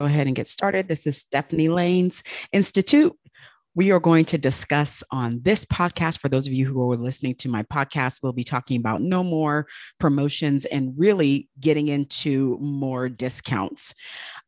go ahead and get started. This is Stephanie Laynes Institute we are going to discuss on this podcast. For those of you who are listening to my podcast, we'll be talking about no more promotions and really getting into more discounts.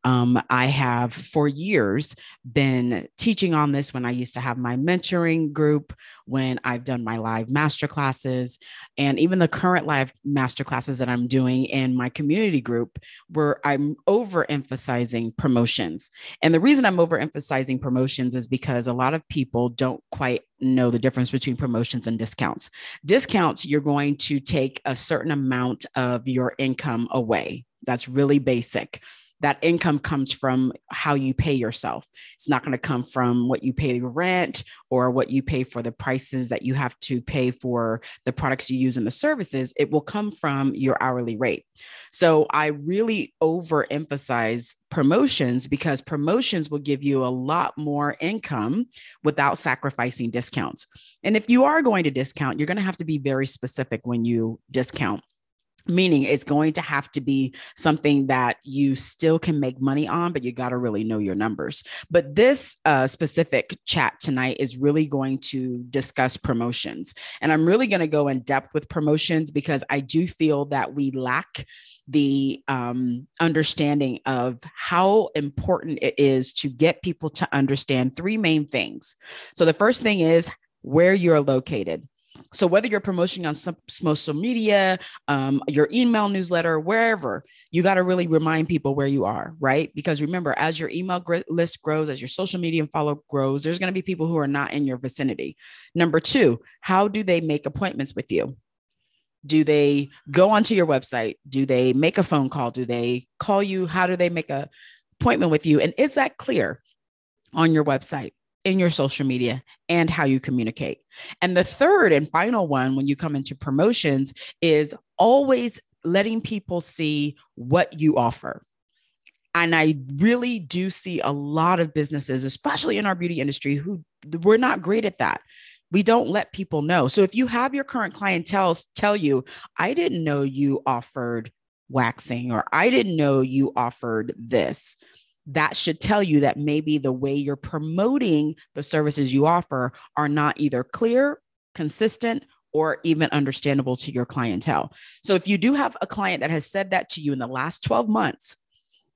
Um, I have for years been teaching on this when I used to have my mentoring group, when I've done my live master classes, and even the current live master classes that I'm doing in my community group, where I'm overemphasizing promotions. And the reason I'm overemphasizing promotions is because a lot of people don't quite know the difference between promotions and discounts. Discounts, you're going to take a certain amount of your income away. That's really basic that income comes from how you pay yourself. It's not going to come from what you pay to rent or what you pay for the prices that you have to pay for the products you use and the services. It will come from your hourly rate. So I really overemphasize promotions because promotions will give you a lot more income without sacrificing discounts. And if you are going to discount, you're going to have to be very specific when you discount meaning it's going to have to be something that you still can make money on but you got to really know your numbers. But this uh, specific chat tonight is really going to discuss promotions. And i'm really going to go in depth with promotions because i do feel that we lack the um, understanding of how important it is to get people to understand three main things. So the first thing is where you're located so whether you're promoting on some social media, um, your email newsletter, wherever, you got to really remind people where you are, right? Because remember, as your email gr- list grows, as your social media and follow grows, there's going to be people who are not in your vicinity. Number two, how do they make appointments with you? Do they go onto your website? Do they make a phone call? Do they call you? How do they make a appointment with you? And is that clear on your website? In your social media and how you communicate. And the third and final one, when you come into promotions, is always letting people see what you offer. And I really do see a lot of businesses, especially in our beauty industry, who we're not great at that. We don't let people know. So if you have your current clientele tell you, I didn't know you offered waxing, or I didn't know you offered this that should tell you that maybe the way you're promoting the services you offer are not either clear, consistent, or even understandable to your clientele. So if you do have a client that has said that to you in the last 12 months,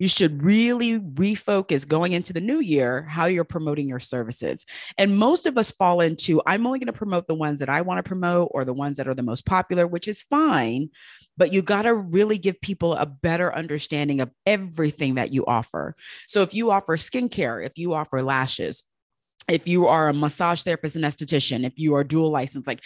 you should really refocus going into the new year how you're promoting your services. And most of us fall into I'm only going to promote the ones that I want to promote or the ones that are the most popular, which is fine. But you got to really give people a better understanding of everything that you offer. So if you offer skincare, if you offer lashes, if you are a massage therapist and esthetician, if you are dual license, like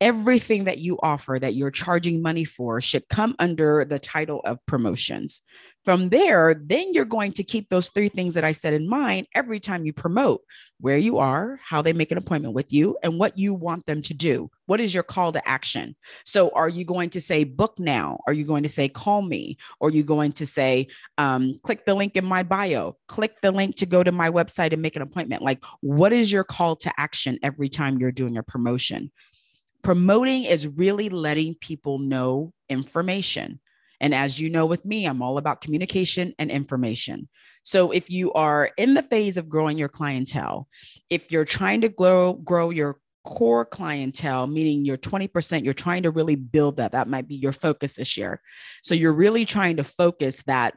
everything that you offer that you're charging money for should come under the title of promotions. From there, then you're going to keep those three things that I said in mind every time you promote where you are, how they make an appointment with you, and what you want them to do. What is your call to action? So, are you going to say book now? Are you going to say call me? Or are you going to say um, click the link in my bio, click the link to go to my website and make an appointment? Like, what is your call to action every time you're doing a promotion? Promoting is really letting people know information. And as you know, with me, I'm all about communication and information. So if you are in the phase of growing your clientele, if you're trying to grow, grow your core clientele, meaning your 20%, you're trying to really build that. That might be your focus this year. So you're really trying to focus that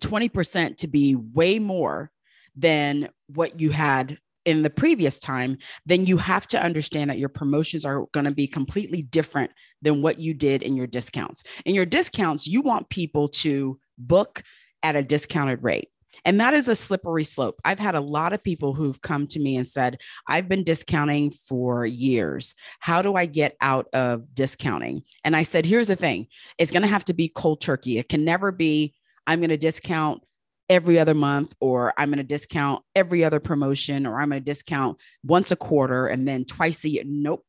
20% to be way more than what you had in the previous time, then you have to understand that your promotions are going to be completely different than what you did in your discounts. In your discounts, you want people to book at a discounted rate. And that is a slippery slope. I've had a lot of people who've come to me and said, I've been discounting for years. How do I get out of discounting? And I said, here's the thing it's going to have to be cold turkey. It can never be, I'm going to discount every other month or I'm going to discount every other promotion or I'm going to discount once a quarter and then twice a year. Nope.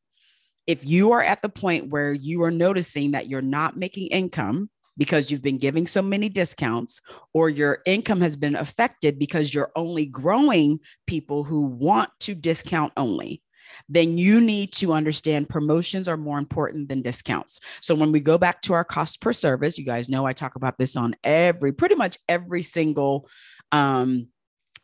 If you are at the point where you are noticing that you're not making income because you've been giving so many discounts or your income has been affected because you're only growing people who want to discount only, then you need to understand promotions are more important than discounts. So when we go back to our cost per service, you guys know I talk about this on every pretty much every single um,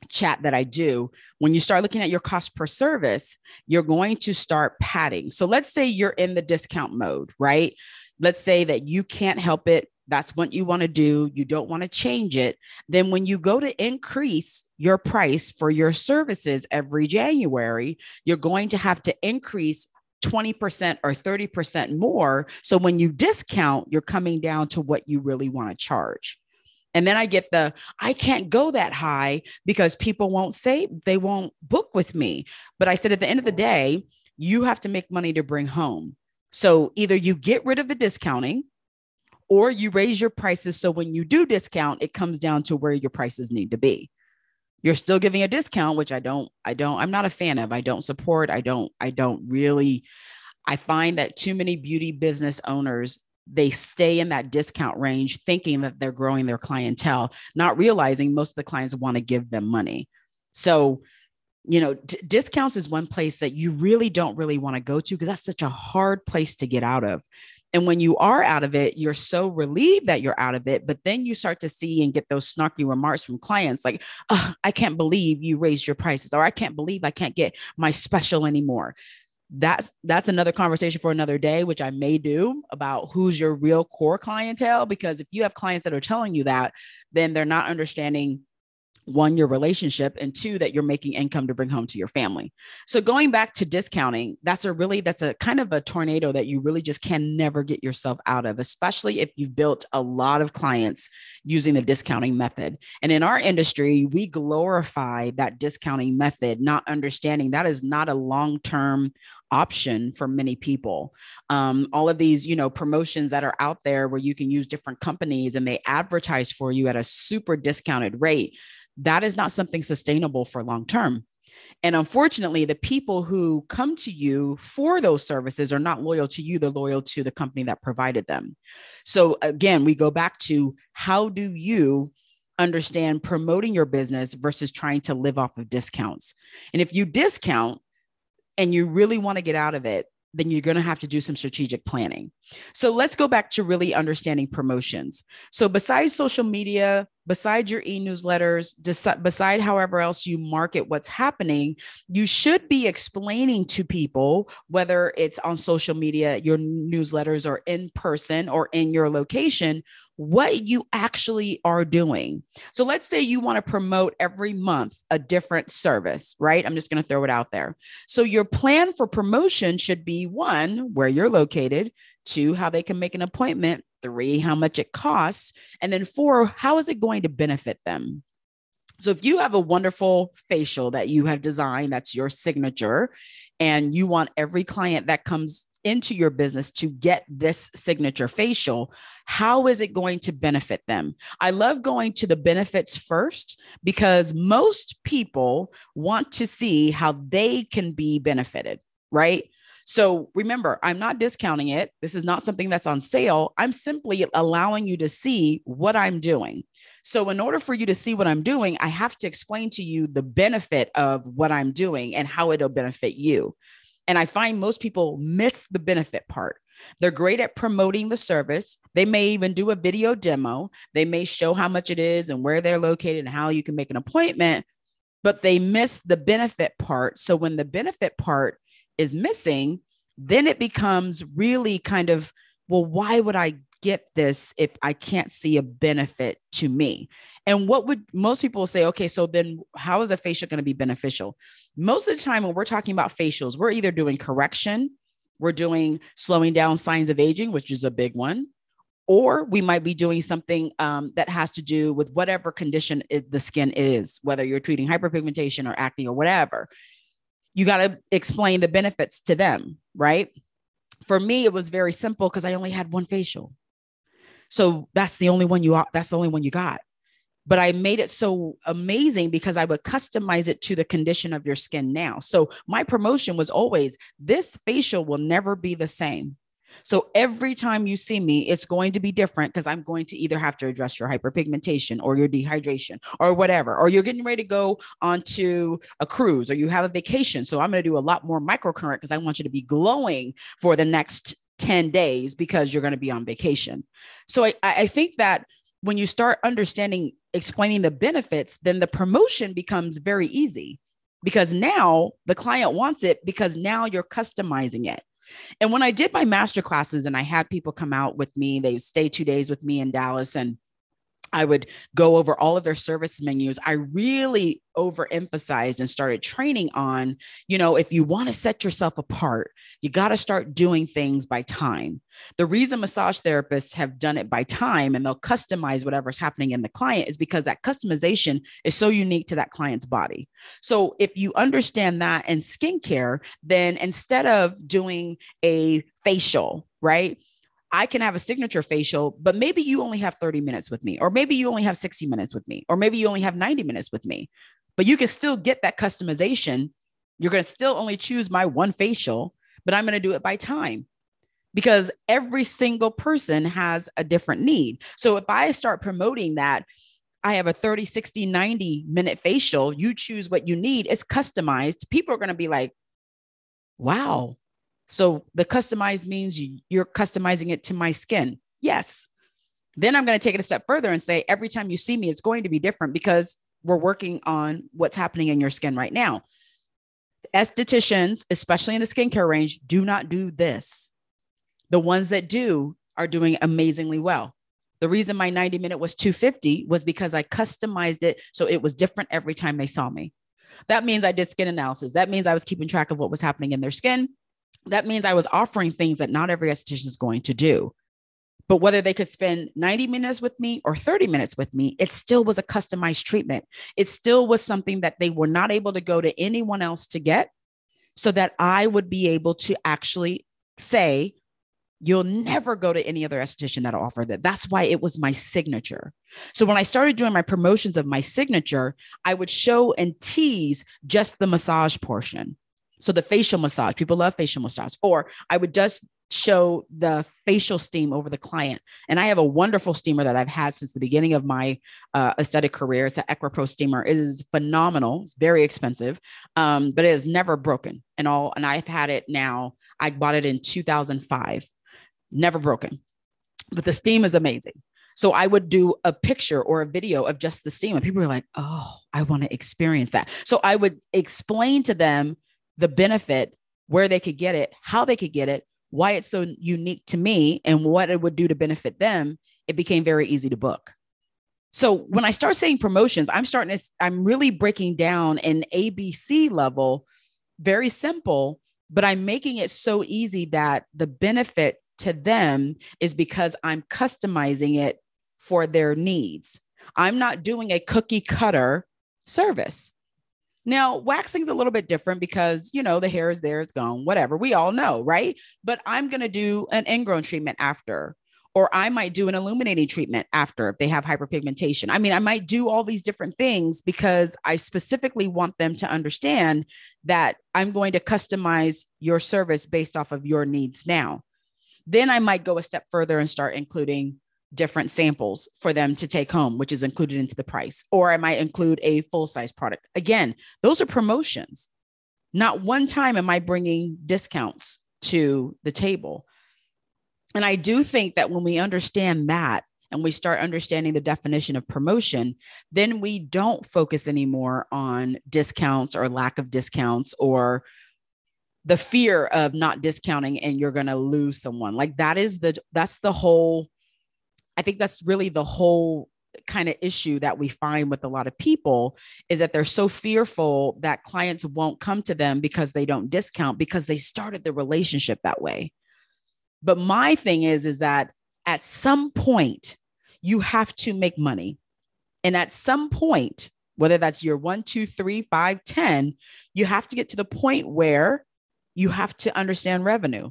chat that I do, when you start looking at your cost per service, you're going to start padding. So let's say you're in the discount mode, right? Let's say that you can't help it. That's what you want to do. You don't want to change it. Then, when you go to increase your price for your services every January, you're going to have to increase 20% or 30% more. So when you discount, you're coming down to what you really want to charge. And then I get the, I can't go that high because people won't say, they won't book with me. But I said, at the end of the day, you have to make money to bring home. So either you get rid of the discounting or you raise your prices. So when you do discount, it comes down to where your prices need to be. You're still giving a discount, which I don't, I don't, I'm not a fan of. I don't support. I don't, I don't really, I find that too many beauty business owners they stay in that discount range thinking that they're growing their clientele, not realizing most of the clients want to give them money. So, you know, d- discounts is one place that you really don't really want to go to because that's such a hard place to get out of. And when you are out of it, you're so relieved that you're out of it. But then you start to see and get those snarky remarks from clients like, oh, I can't believe you raised your prices, or I can't believe I can't get my special anymore that's that's another conversation for another day which i may do about who's your real core clientele because if you have clients that are telling you that then they're not understanding one your relationship and two that you're making income to bring home to your family. So going back to discounting that's a really that's a kind of a tornado that you really just can never get yourself out of especially if you've built a lot of clients using the discounting method. And in our industry we glorify that discounting method not understanding that is not a long-term option for many people. Um, all of these you know promotions that are out there where you can use different companies and they advertise for you at a super discounted rate that is not something sustainable for long term. And unfortunately, the people who come to you for those services are not loyal to you, they're loyal to the company that provided them. So, again, we go back to how do you understand promoting your business versus trying to live off of discounts? And if you discount and you really want to get out of it, then you're going to have to do some strategic planning. So let's go back to really understanding promotions. So besides social media, beside your e-newsletters, beside however else you market what's happening, you should be explaining to people whether it's on social media, your newsletters or in person or in your location, what you actually are doing. So let's say you want to promote every month a different service, right? I'm just going to throw it out there. So your plan for promotion should be one, where you're located, two, how they can make an appointment, three, how much it costs, and then four, how is it going to benefit them? So if you have a wonderful facial that you have designed, that's your signature, and you want every client that comes into your business to get this signature facial, how is it going to benefit them? I love going to the benefits first because most people want to see how they can be benefited, right? So remember, I'm not discounting it. This is not something that's on sale. I'm simply allowing you to see what I'm doing. So, in order for you to see what I'm doing, I have to explain to you the benefit of what I'm doing and how it'll benefit you. And I find most people miss the benefit part. They're great at promoting the service. They may even do a video demo. They may show how much it is and where they're located and how you can make an appointment, but they miss the benefit part. So when the benefit part is missing, then it becomes really kind of, well, why would I get this if I can't see a benefit to me? And what would most people say, okay, so then how is a facial going to be beneficial? Most of the time, when we're talking about facials, we're either doing correction, we're doing slowing down signs of aging, which is a big one, or we might be doing something um, that has to do with whatever condition it, the skin is, whether you're treating hyperpigmentation or acne or whatever. You got to explain the benefits to them, right? For me, it was very simple because I only had one facial. So that's the only one you that's the only one you got but I made it so amazing because I would customize it to the condition of your skin now. So my promotion was always this facial will never be the same. So every time you see me, it's going to be different because I'm going to either have to address your hyperpigmentation or your dehydration or whatever, or you're getting ready to go onto a cruise or you have a vacation. So I'm going to do a lot more microcurrent because I want you to be glowing for the next 10 days because you're going to be on vacation. So I, I think that when you start understanding, explaining the benefits, then the promotion becomes very easy because now the client wants it because now you're customizing it. And when I did my master classes and I had people come out with me, they stay two days with me in Dallas and I would go over all of their service menus. I really overemphasized and started training on, you know, if you want to set yourself apart, you got to start doing things by time. The reason massage therapists have done it by time and they'll customize whatever's happening in the client is because that customization is so unique to that client's body. So if you understand that in skincare, then instead of doing a facial, right? I can have a signature facial, but maybe you only have 30 minutes with me, or maybe you only have 60 minutes with me, or maybe you only have 90 minutes with me, but you can still get that customization. You're going to still only choose my one facial, but I'm going to do it by time because every single person has a different need. So if I start promoting that, I have a 30, 60, 90 minute facial, you choose what you need, it's customized. People are going to be like, wow, so the customized means you're customizing it to my skin. Yes. Then I'm going to take it a step further and say every time you see me, it's going to be different because we're working on what's happening in your skin right now. Estheticians, especially in the skincare range, do not do this. The ones that do are doing amazingly well. The reason my 90 minute was 250 was because I customized it so it was different every time they saw me. That means I did skin analysis. That means I was keeping track of what was happening in their skin that means I was offering things that not every esthetician is going to do. But whether they could spend 90 minutes with me or 30 minutes with me, it still was a customized treatment. It still was something that they were not able to go to anyone else to get so that I would be able to actually say, You'll never go to any other esthetician that'll offer that. That's why it was my signature. So when I started doing my promotions of my signature, I would show and tease just the massage portion. So the facial massage, people love facial massage. Or I would just show the facial steam over the client. And I have a wonderful steamer that I've had since the beginning of my uh, aesthetic career. It's the EquiPro steamer. It is phenomenal. It's very expensive, um, but it has never broken. And all, and I've had it now. I bought it in 2005, never broken. But the steam is amazing. So I would do a picture or a video of just the steam, and people were like, "Oh, I want to experience that." So I would explain to them the benefit, where they could get it, how they could get it, why it's so unique to me, and what it would do to benefit them, it became very easy to book. So when I start saying promotions, I'm starting to, I'm really breaking down an ABC level, very simple, but I'm making it so easy that the benefit to them is because I'm customizing it for their needs. I'm not doing a cookie cutter service. Now, waxing's a little bit different because, you know, the hair is there, it's gone, whatever. We all know, right? But I'm going to do an ingrown treatment after, or I might do an illuminating treatment after if they have hyperpigmentation. I mean, I might do all these different things because I specifically want them to understand that I'm going to customize your service based off of your needs now. Then I might go a step further and start including different samples for them to take home, which is included into the price. Or I might include a full size product. Again, those are promotions. Not one time am I bringing discounts to the table. And I do think that when we understand that and we start understanding the definition of promotion, then we don't focus anymore on discounts or lack of discounts or the fear of not discounting and you're going to lose someone. Like that is the that's the whole I think that's really the whole kind of issue that we find with a lot of people is that they're so fearful that clients won't come to them because they don't discount because they started the relationship that way. But my thing is is that at some point you have to make money. And at some point, whether that's year one, two, three, five, ten, you have to get to the point where you have to understand revenue.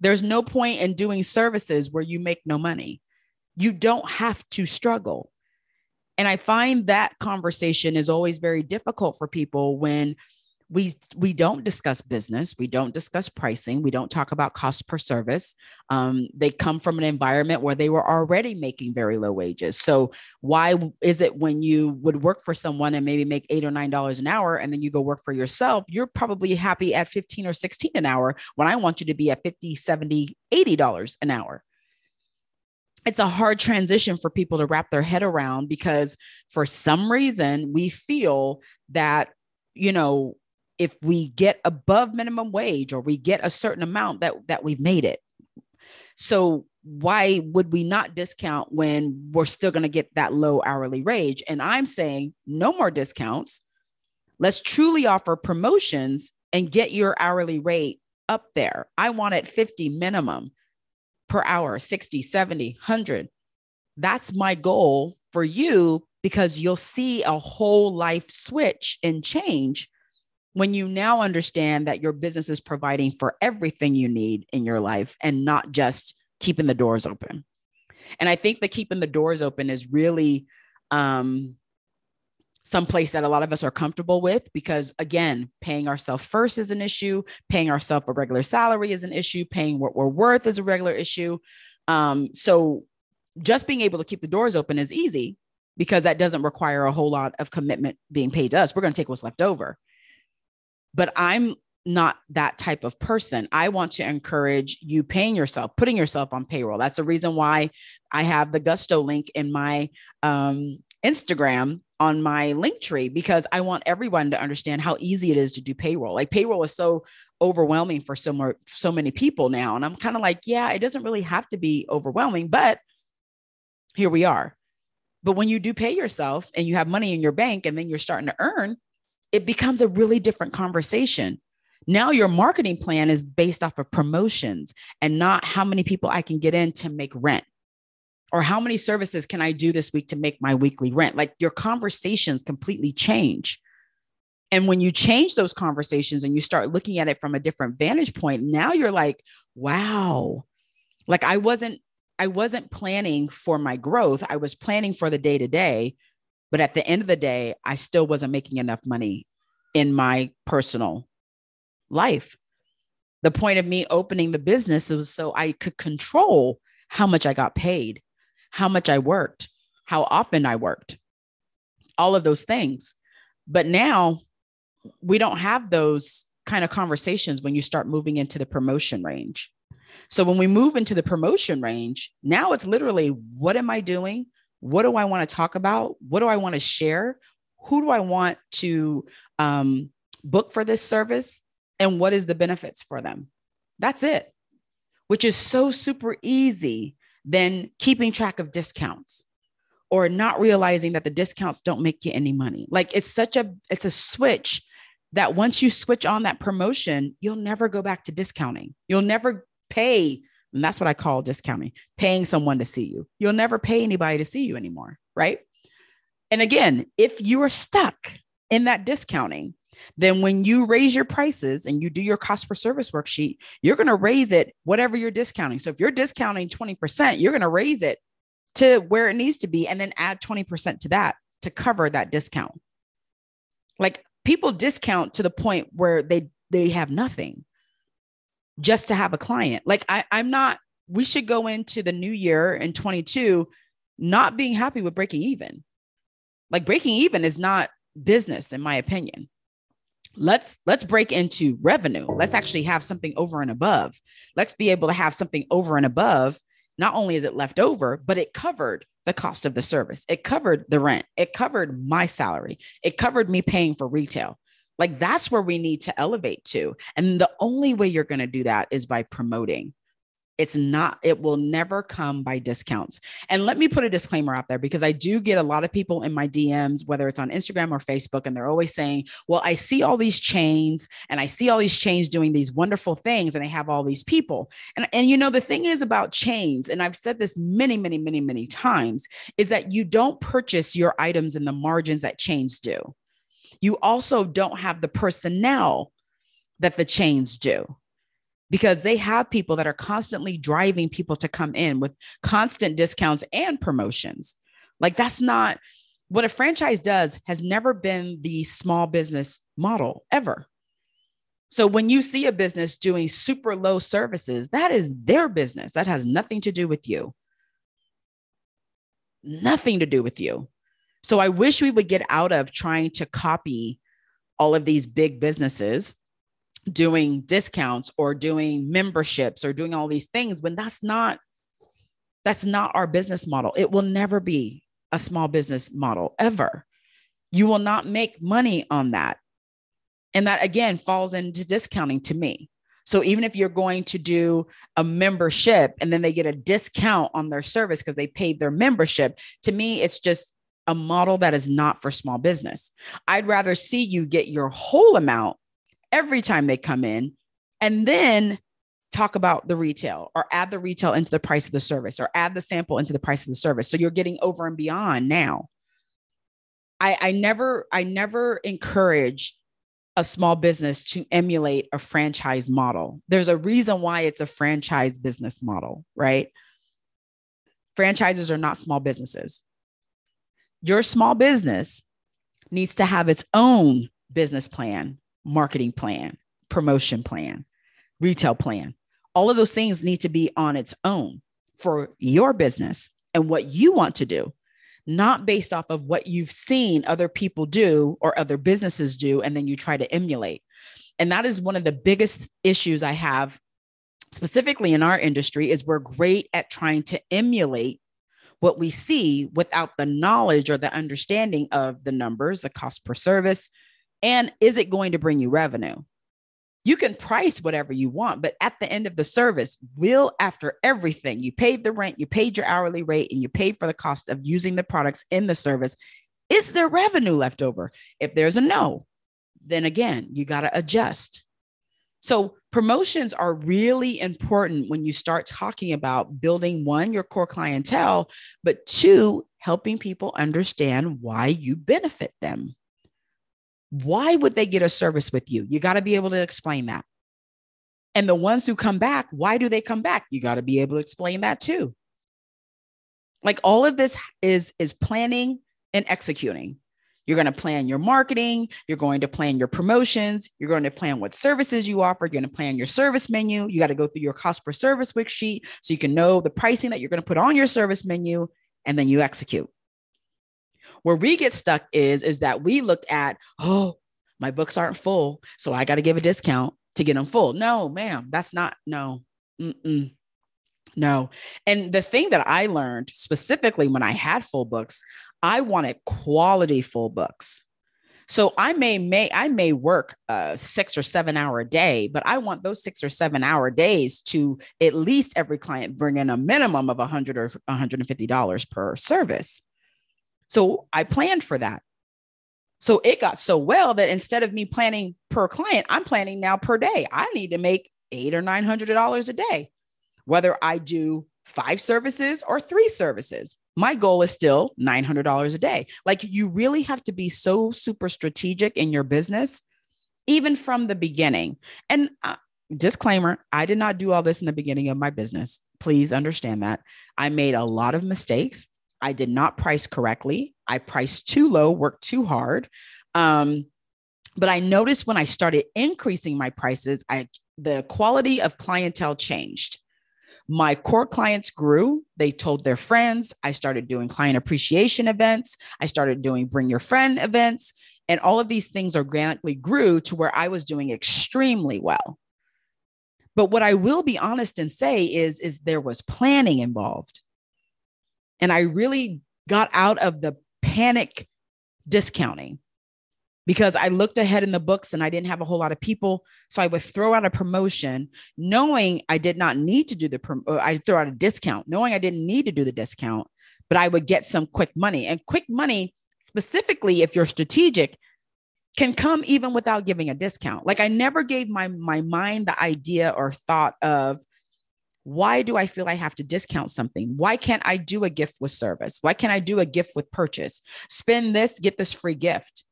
There's no point in doing services where you make no money you don't have to struggle. And I find that conversation is always very difficult for people when we we don't discuss business we don't discuss pricing we don't talk about cost per service. Um, they come from an environment where they were already making very low wages. So why is it when you would work for someone and maybe make eight or nine dollars an hour and then you go work for yourself you're probably happy at 15 or 16 an hour when i want you to be at 50 70 80 dollars an hour it's a hard transition for people to wrap their head around because for some reason we feel that you know if we get above minimum wage or we get a certain amount that that we've made it. So why would we not discount when we're still going to get that low hourly wage? And i'm saying no more discounts. Let's truly offer promotions and get your hourly rate up there. I want it 50 minimum per hour 60 70 100 that's my goal for you because you'll see a whole life switch and change when you now understand that your business is providing for everything you need in your life and not just keeping the doors open. And I think that keeping the doors open is really um, some place that a lot of us are comfortable with because, again, paying ourselves first is an issue, paying ourselves a regular salary is an issue, paying what we're worth is a regular issue. Um, so just being able to keep the doors open is easy because that doesn't require a whole lot of commitment being paid to us. We're going to take what's left over. But I'm not that type of person. I want to encourage you paying yourself, putting yourself on payroll. That's the reason why I have the Gusto link in my um, Instagram on my link tree because I want everyone to understand how easy it is to do payroll. Like payroll is so overwhelming for so more so many people now. And I'm kind of like, yeah, it doesn't really have to be overwhelming, but here we are. But when you do pay yourself and you have money in your bank and then you're starting to earn, it becomes a really different conversation. Now your marketing plan is based off of promotions and not how many people I can get in to make rent or how many services can I do this week to make my weekly rent? Like your conversations completely change. And when you change those conversations and you start looking at it from a different vantage point, now you're like, wow. Like I wasn't I wasn't planning for my growth. I was planning for the day to day, but at the end of the day, I still wasn't making enough money in my personal life. The point of me opening the business was so I could control how much I got paid, how much I worked, how often I worked, all of those things. But now we don't have those kind of conversations when you start moving into the promotion range. So when we move into the promotion range, now it's literally what am I doing? What do I want to talk about? What do I want to share? Who do I want to um, book for this service? And what is the benefits for them? That's it, which is so super easy than keeping track of discounts or not realizing that the discounts don't make you any money. Like it's such a it's a switch that once you switch on that promotion, you'll never go back to discounting. You'll never pay and that's what I call discounting, paying someone to see you. You'll never pay anybody to see you anymore, right? And again, if you are stuck in that discounting, then when you raise your prices and you do your cost per service worksheet, you're going to raise it whatever you're discounting. So if you're discounting 20%, you're going to raise it to where it needs to be and then add 20% to that to cover that discount. Like people discount to the point where they they have nothing just to have a client. Like I, I'm not, we should go into the new year in 22 not being happy with breaking even. Like breaking even is not business, in my opinion let's let's break into revenue. Let's actually have something over and above. Let's be able to have something over and above. Not only is it left over but it covered the cost of the service. It covered the rent. It covered my salary. It covered me paying for retail. Like that's where we need to elevate to. And the only way you're going to do that is by promoting it's not, it will never come by discounts. And let me put a disclaimer out there because I do get a lot of people in my DMs, whether it's on Instagram or Facebook, and they're always saying, Well, I see all these chains and I see all these chains doing these wonderful things and they have all these people. And, and you know, the thing is about chains, and I've said this many, many, many, many times, is that you don't purchase your items in the margins that chains do. You also don't have the personnel that the chains do because they have people that are constantly driving people to come in with constant discounts and promotions. Like that's not what a franchise does has never been the small business model ever. So when you see a business doing super low services, that is their business. That has nothing to do with you. Nothing to do with you. So I wish we would get out of trying to copy all of these big businesses doing discounts or doing memberships or doing all these things when that's not That's not our business model. It will never be a small business model ever. You will not make money on that. And that again falls into discounting to me. So even if you're going to do a membership and then they get a discount on their service because they paid their membership, to me, it's just a model that is not for small business. I'd rather see you get your whole amount every time they come in and then talk about the retail or add the retail into the price of the service or add the sample into the price of the service. So you're getting over and beyond now. I, I never, I never encourage a small business to emulate a franchise model. There's a reason why it's a franchise business model, right? Franchises are not small businesses. Your small business needs to have its own business plan, marketing plan, promotion plan, retail plan. All of those things need to be on its own for your business and what you want to do, not based off of what you've seen other people do or other businesses do, and then you try to emulate. And that is one of the biggest issues I have specifically in our industry is we're great at trying to emulate what we see without the knowledge or the understanding of the numbers, the cost per service, and is it going to bring you revenue? you can price whatever you want, but at the end of the service, will after everything, you paid the rent, you paid your hourly rate, and you paid for the cost of using the products in the service, is there revenue left over? If there's a no, then again, you got to adjust. So, promotions are really important when you start talking about building one, your core clientele, but two, helping people understand why you benefit them. Why would they get a service with you? You got to be able to explain that. And the ones who come back, why do they come back? You got to be able to explain that too. Like all of this is is planning and executing. You're going to plan your marketing, you're going to plan your promotions, you're going to plan what services you offer, you're going to plan your service menu. You got to go through your cost per service worksheet so you can know the pricing that you're going to put on your service menu and then you execute. Where we get stuck is is that we look at, oh, my books aren't full, so I got to give a discount to get them full. No, ma'am, that's not no. Mm-mm. No. And the thing that I learned specifically when I had full books, I wanted quality full books. So I may may I may work a six or seven hour day, but I want those six or seven hour days to at least every client bring in a minimum of a hundred or $150 per service. So I planned for that. So it got so well that instead of me planning per client, I'm planning now per day. I need to make eight or nine hundred dollars a day, whether I do five services or three services. My goal is still nine hundred dollars a day. Like you really have to be so super strategic in your business, even from the beginning. And uh, disclaimer: I did not do all this in the beginning of my business. Please understand that I made a lot of mistakes. I did not price correctly. I priced too low, worked too hard. Um, but I noticed when I started increasing my prices, I the quality of clientele changed. My core clients grew. They told their friends. I started doing client appreciation events. I started doing bring your friend events. And all of these things organically grew to where I was doing extremely well. But what I will be honest and say is, is there was planning involved. And I really got out of the panic discounting because I looked ahead in the books and I didn't have a whole lot of people. So I would throw out a promotion knowing I did not need to do the, uh, I throw out a discount knowing I didn't need to do the discount, but I would get some quick money. And quick money, specifically if you're strategic, can come even without giving a discount. Like I never gave my my mind the idea or thought of why do I feel I have to discount something? Why can't I do a gift with service? Why can't I do a gift with purchase? Spend this, get this free gift.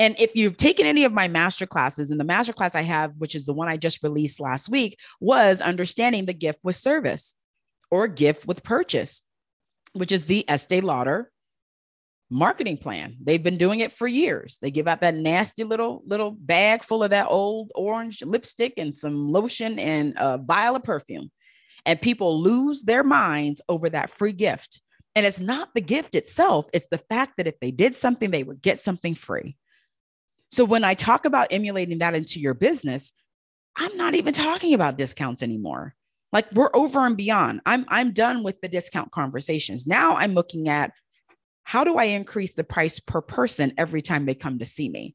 And if you've taken any of my master classes, and the master class I have, which is the one I just released last week, was understanding the gift with service or gift with purchase, which is the Estee Lauder marketing plan. They've been doing it for years. They give out that nasty little little bag full of that old orange lipstick and some lotion and a vial of perfume. And people lose their minds over that free gift. And it's not the gift itself, it's the fact that if they did something, they would get something free. So when I talk about emulating that into your business, I'm not even talking about discounts anymore. Like we're over and beyond. I'm I'm done with the discount conversations. Now I'm looking at how do I increase the price per person every time they come to see me?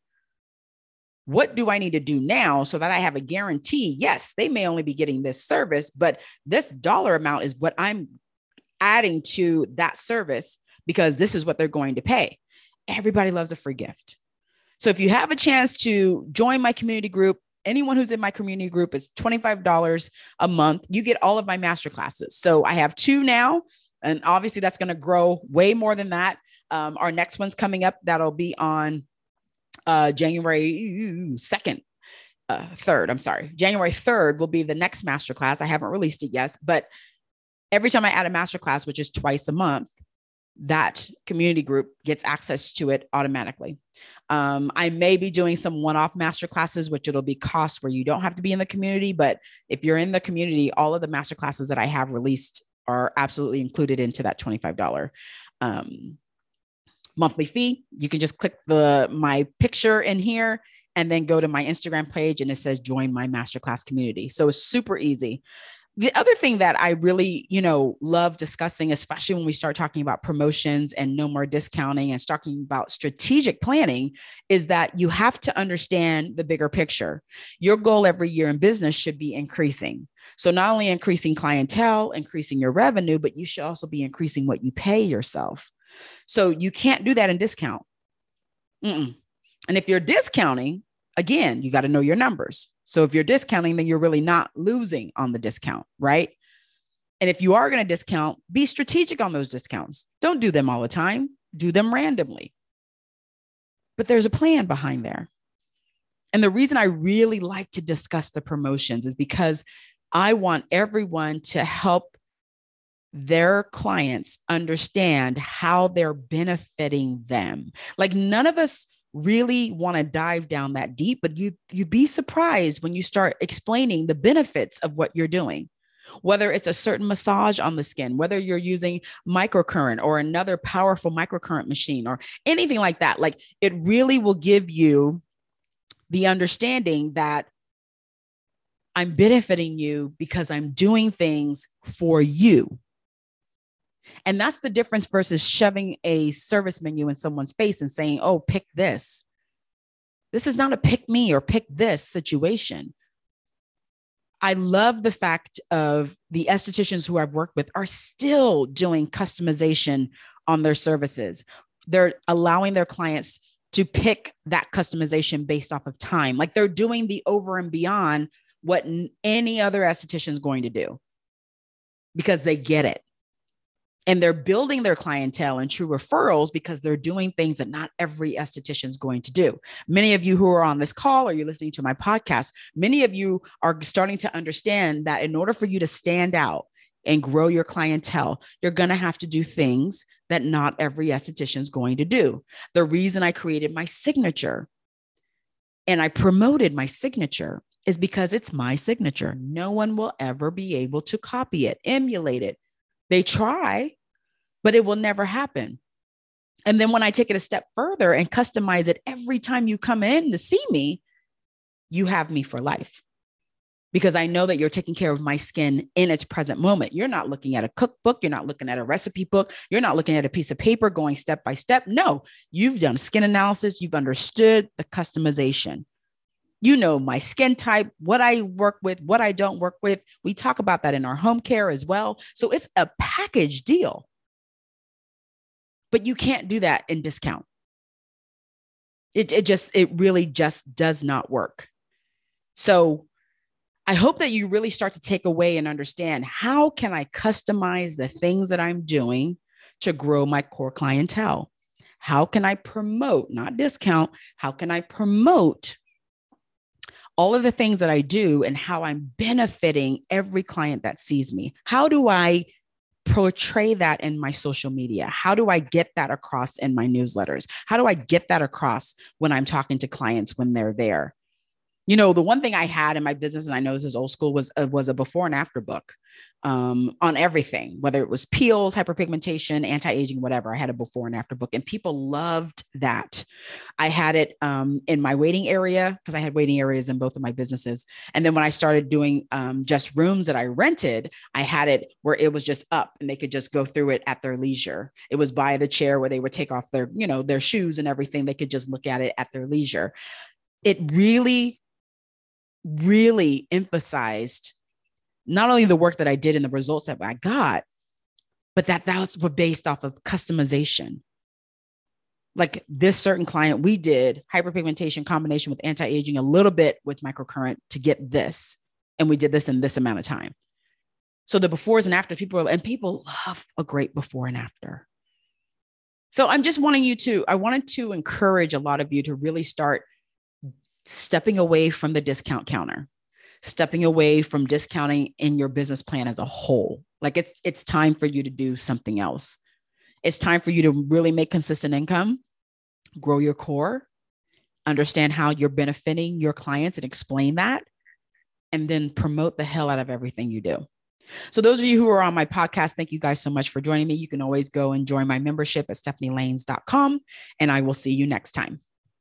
What do I need to do now so that I have a guarantee? Yes, they may only be getting this service, but this dollar amount is what I'm adding to that service because this is what they're going to pay. Everybody loves a free gift. So if you have a chance to join my community group, anyone who's in my community group is $25 a month. You get all of my master classes. So I have two now, and obviously that's going to grow way more than that. Um, our next one's coming up. That'll be on uh, January 2nd. Uh, third, I'm sorry. January 3rd will be the next masterclass. I haven't released it yet, but every time I add a masterclass, which is twice a month, that community group gets access to it automatically. Um, I may be doing some one off master classes, which it'll be cost where you don't have to be in the community. But if you're in the community, all of the master classes that I have released are absolutely included into that $25 um, monthly fee. You can just click the my picture in here and then go to my Instagram page and it says join my masterclass community. So it's super easy the other thing that I really, you know, love discussing, especially when we start talking about promotions and no more discounting and talking about strategic planning, is that you have to understand the bigger picture. Your goal every year in business should be increasing. So, not only increasing clientele, increasing your revenue, but you should also be increasing what you pay yourself. So, you can't do that in discount. Mm-mm. And if you're discounting, again, you got to know your numbers. So if you're discounting, then you're really not losing on the discount, right? And if you are going to discount, be strategic on those discounts. Don't do them all the time, do them randomly. But there's a plan behind there. And the reason I really like to discuss the promotions is because I want everyone to help their clients understand how they're benefiting them. Like none of us really want to dive down that deep but you you'd be surprised when you start explaining the benefits of what you're doing whether it's a certain massage on the skin whether you're using microcurrent or another powerful microcurrent machine or anything like that like it really will give you the understanding that I'm benefiting you because I'm doing things for you and that's the difference versus shoving a service menu in someone's face and saying, oh, pick this. This is not a pick me or pick this situation. I love the fact of the estheticians who I've worked with are still doing customization on their services. They're allowing their clients to pick that customization based off of time. Like they're doing the over and beyond what any other esthetician is going to do because they get it and they're building their clientele and true referrals because they're doing things that not every esthetician is going to do. Many of you who are on this call or you're listening to my podcast, many of you are starting to understand that in order for you to stand out and grow your clientele, you're going to have to do things that not every esthetician is going to do. The reason I created my signature and I promoted my signature is because it's my signature. No one will ever be able to copy it, emulate it, they try, but it will never happen. And then when I take it a step further and customize it every time you come in to see me, you have me for life because I know that you're taking care of my skin in its present moment. You're not looking at a cookbook, you're not looking at a recipe book, you're not looking at a piece of paper going step by step. No, you've done skin analysis, you've understood the customization you know my skin type, what I work with, what I don't work with. We talk about that in our home care as well. So it's a package deal. But you can't do that in discount. It, it just, it really just does not work. So I hope that you really start to take away and understand how can I customize the things that I'm doing to grow my core clientele? How can I promote, not discount, how can I promote all of the things that I do and how I'm benefiting every client that sees me. How do I portray that in my social media? How do I get that across in my newsletters? How do I get that across when I'm talking to clients when they're there? You know, the one thing I had in my business, and I know this is old school, was uh, was a before and after book um, on everything, whether it was peels, hyperpigmentation, anti aging, whatever. I had a before and after book, and people loved that. I had it um, in my waiting area because I had waiting areas in both of my businesses. And then when I started doing um, just rooms that I rented, I had it where it was just up, and they could just go through it at their leisure. It was by the chair where they would take off their, you know, their shoes and everything. They could just look at it at their leisure. It really really emphasized not only the work that I did and the results that I got, but that those were based off of customization. Like this certain client, we did hyperpigmentation combination with anti aging, a little bit with microcurrent to get this. And we did this in this amount of time. So the befores and after people, are, and people love a great before and after. So I'm just wanting you to, I wanted to encourage a lot of you to really start stepping away from the discount counter, stepping away from discounting in your business plan as a whole. Like it's it's time for you to do something else. It's time for you to really make consistent income, grow your core, understand how you're benefiting your clients and explain that, and then promote the hell out of everything you do. So, those of you who are on my podcast, thank you guys so much for joining me. You can always go and join my membership at stephanielaynes.com, and I will see you next time.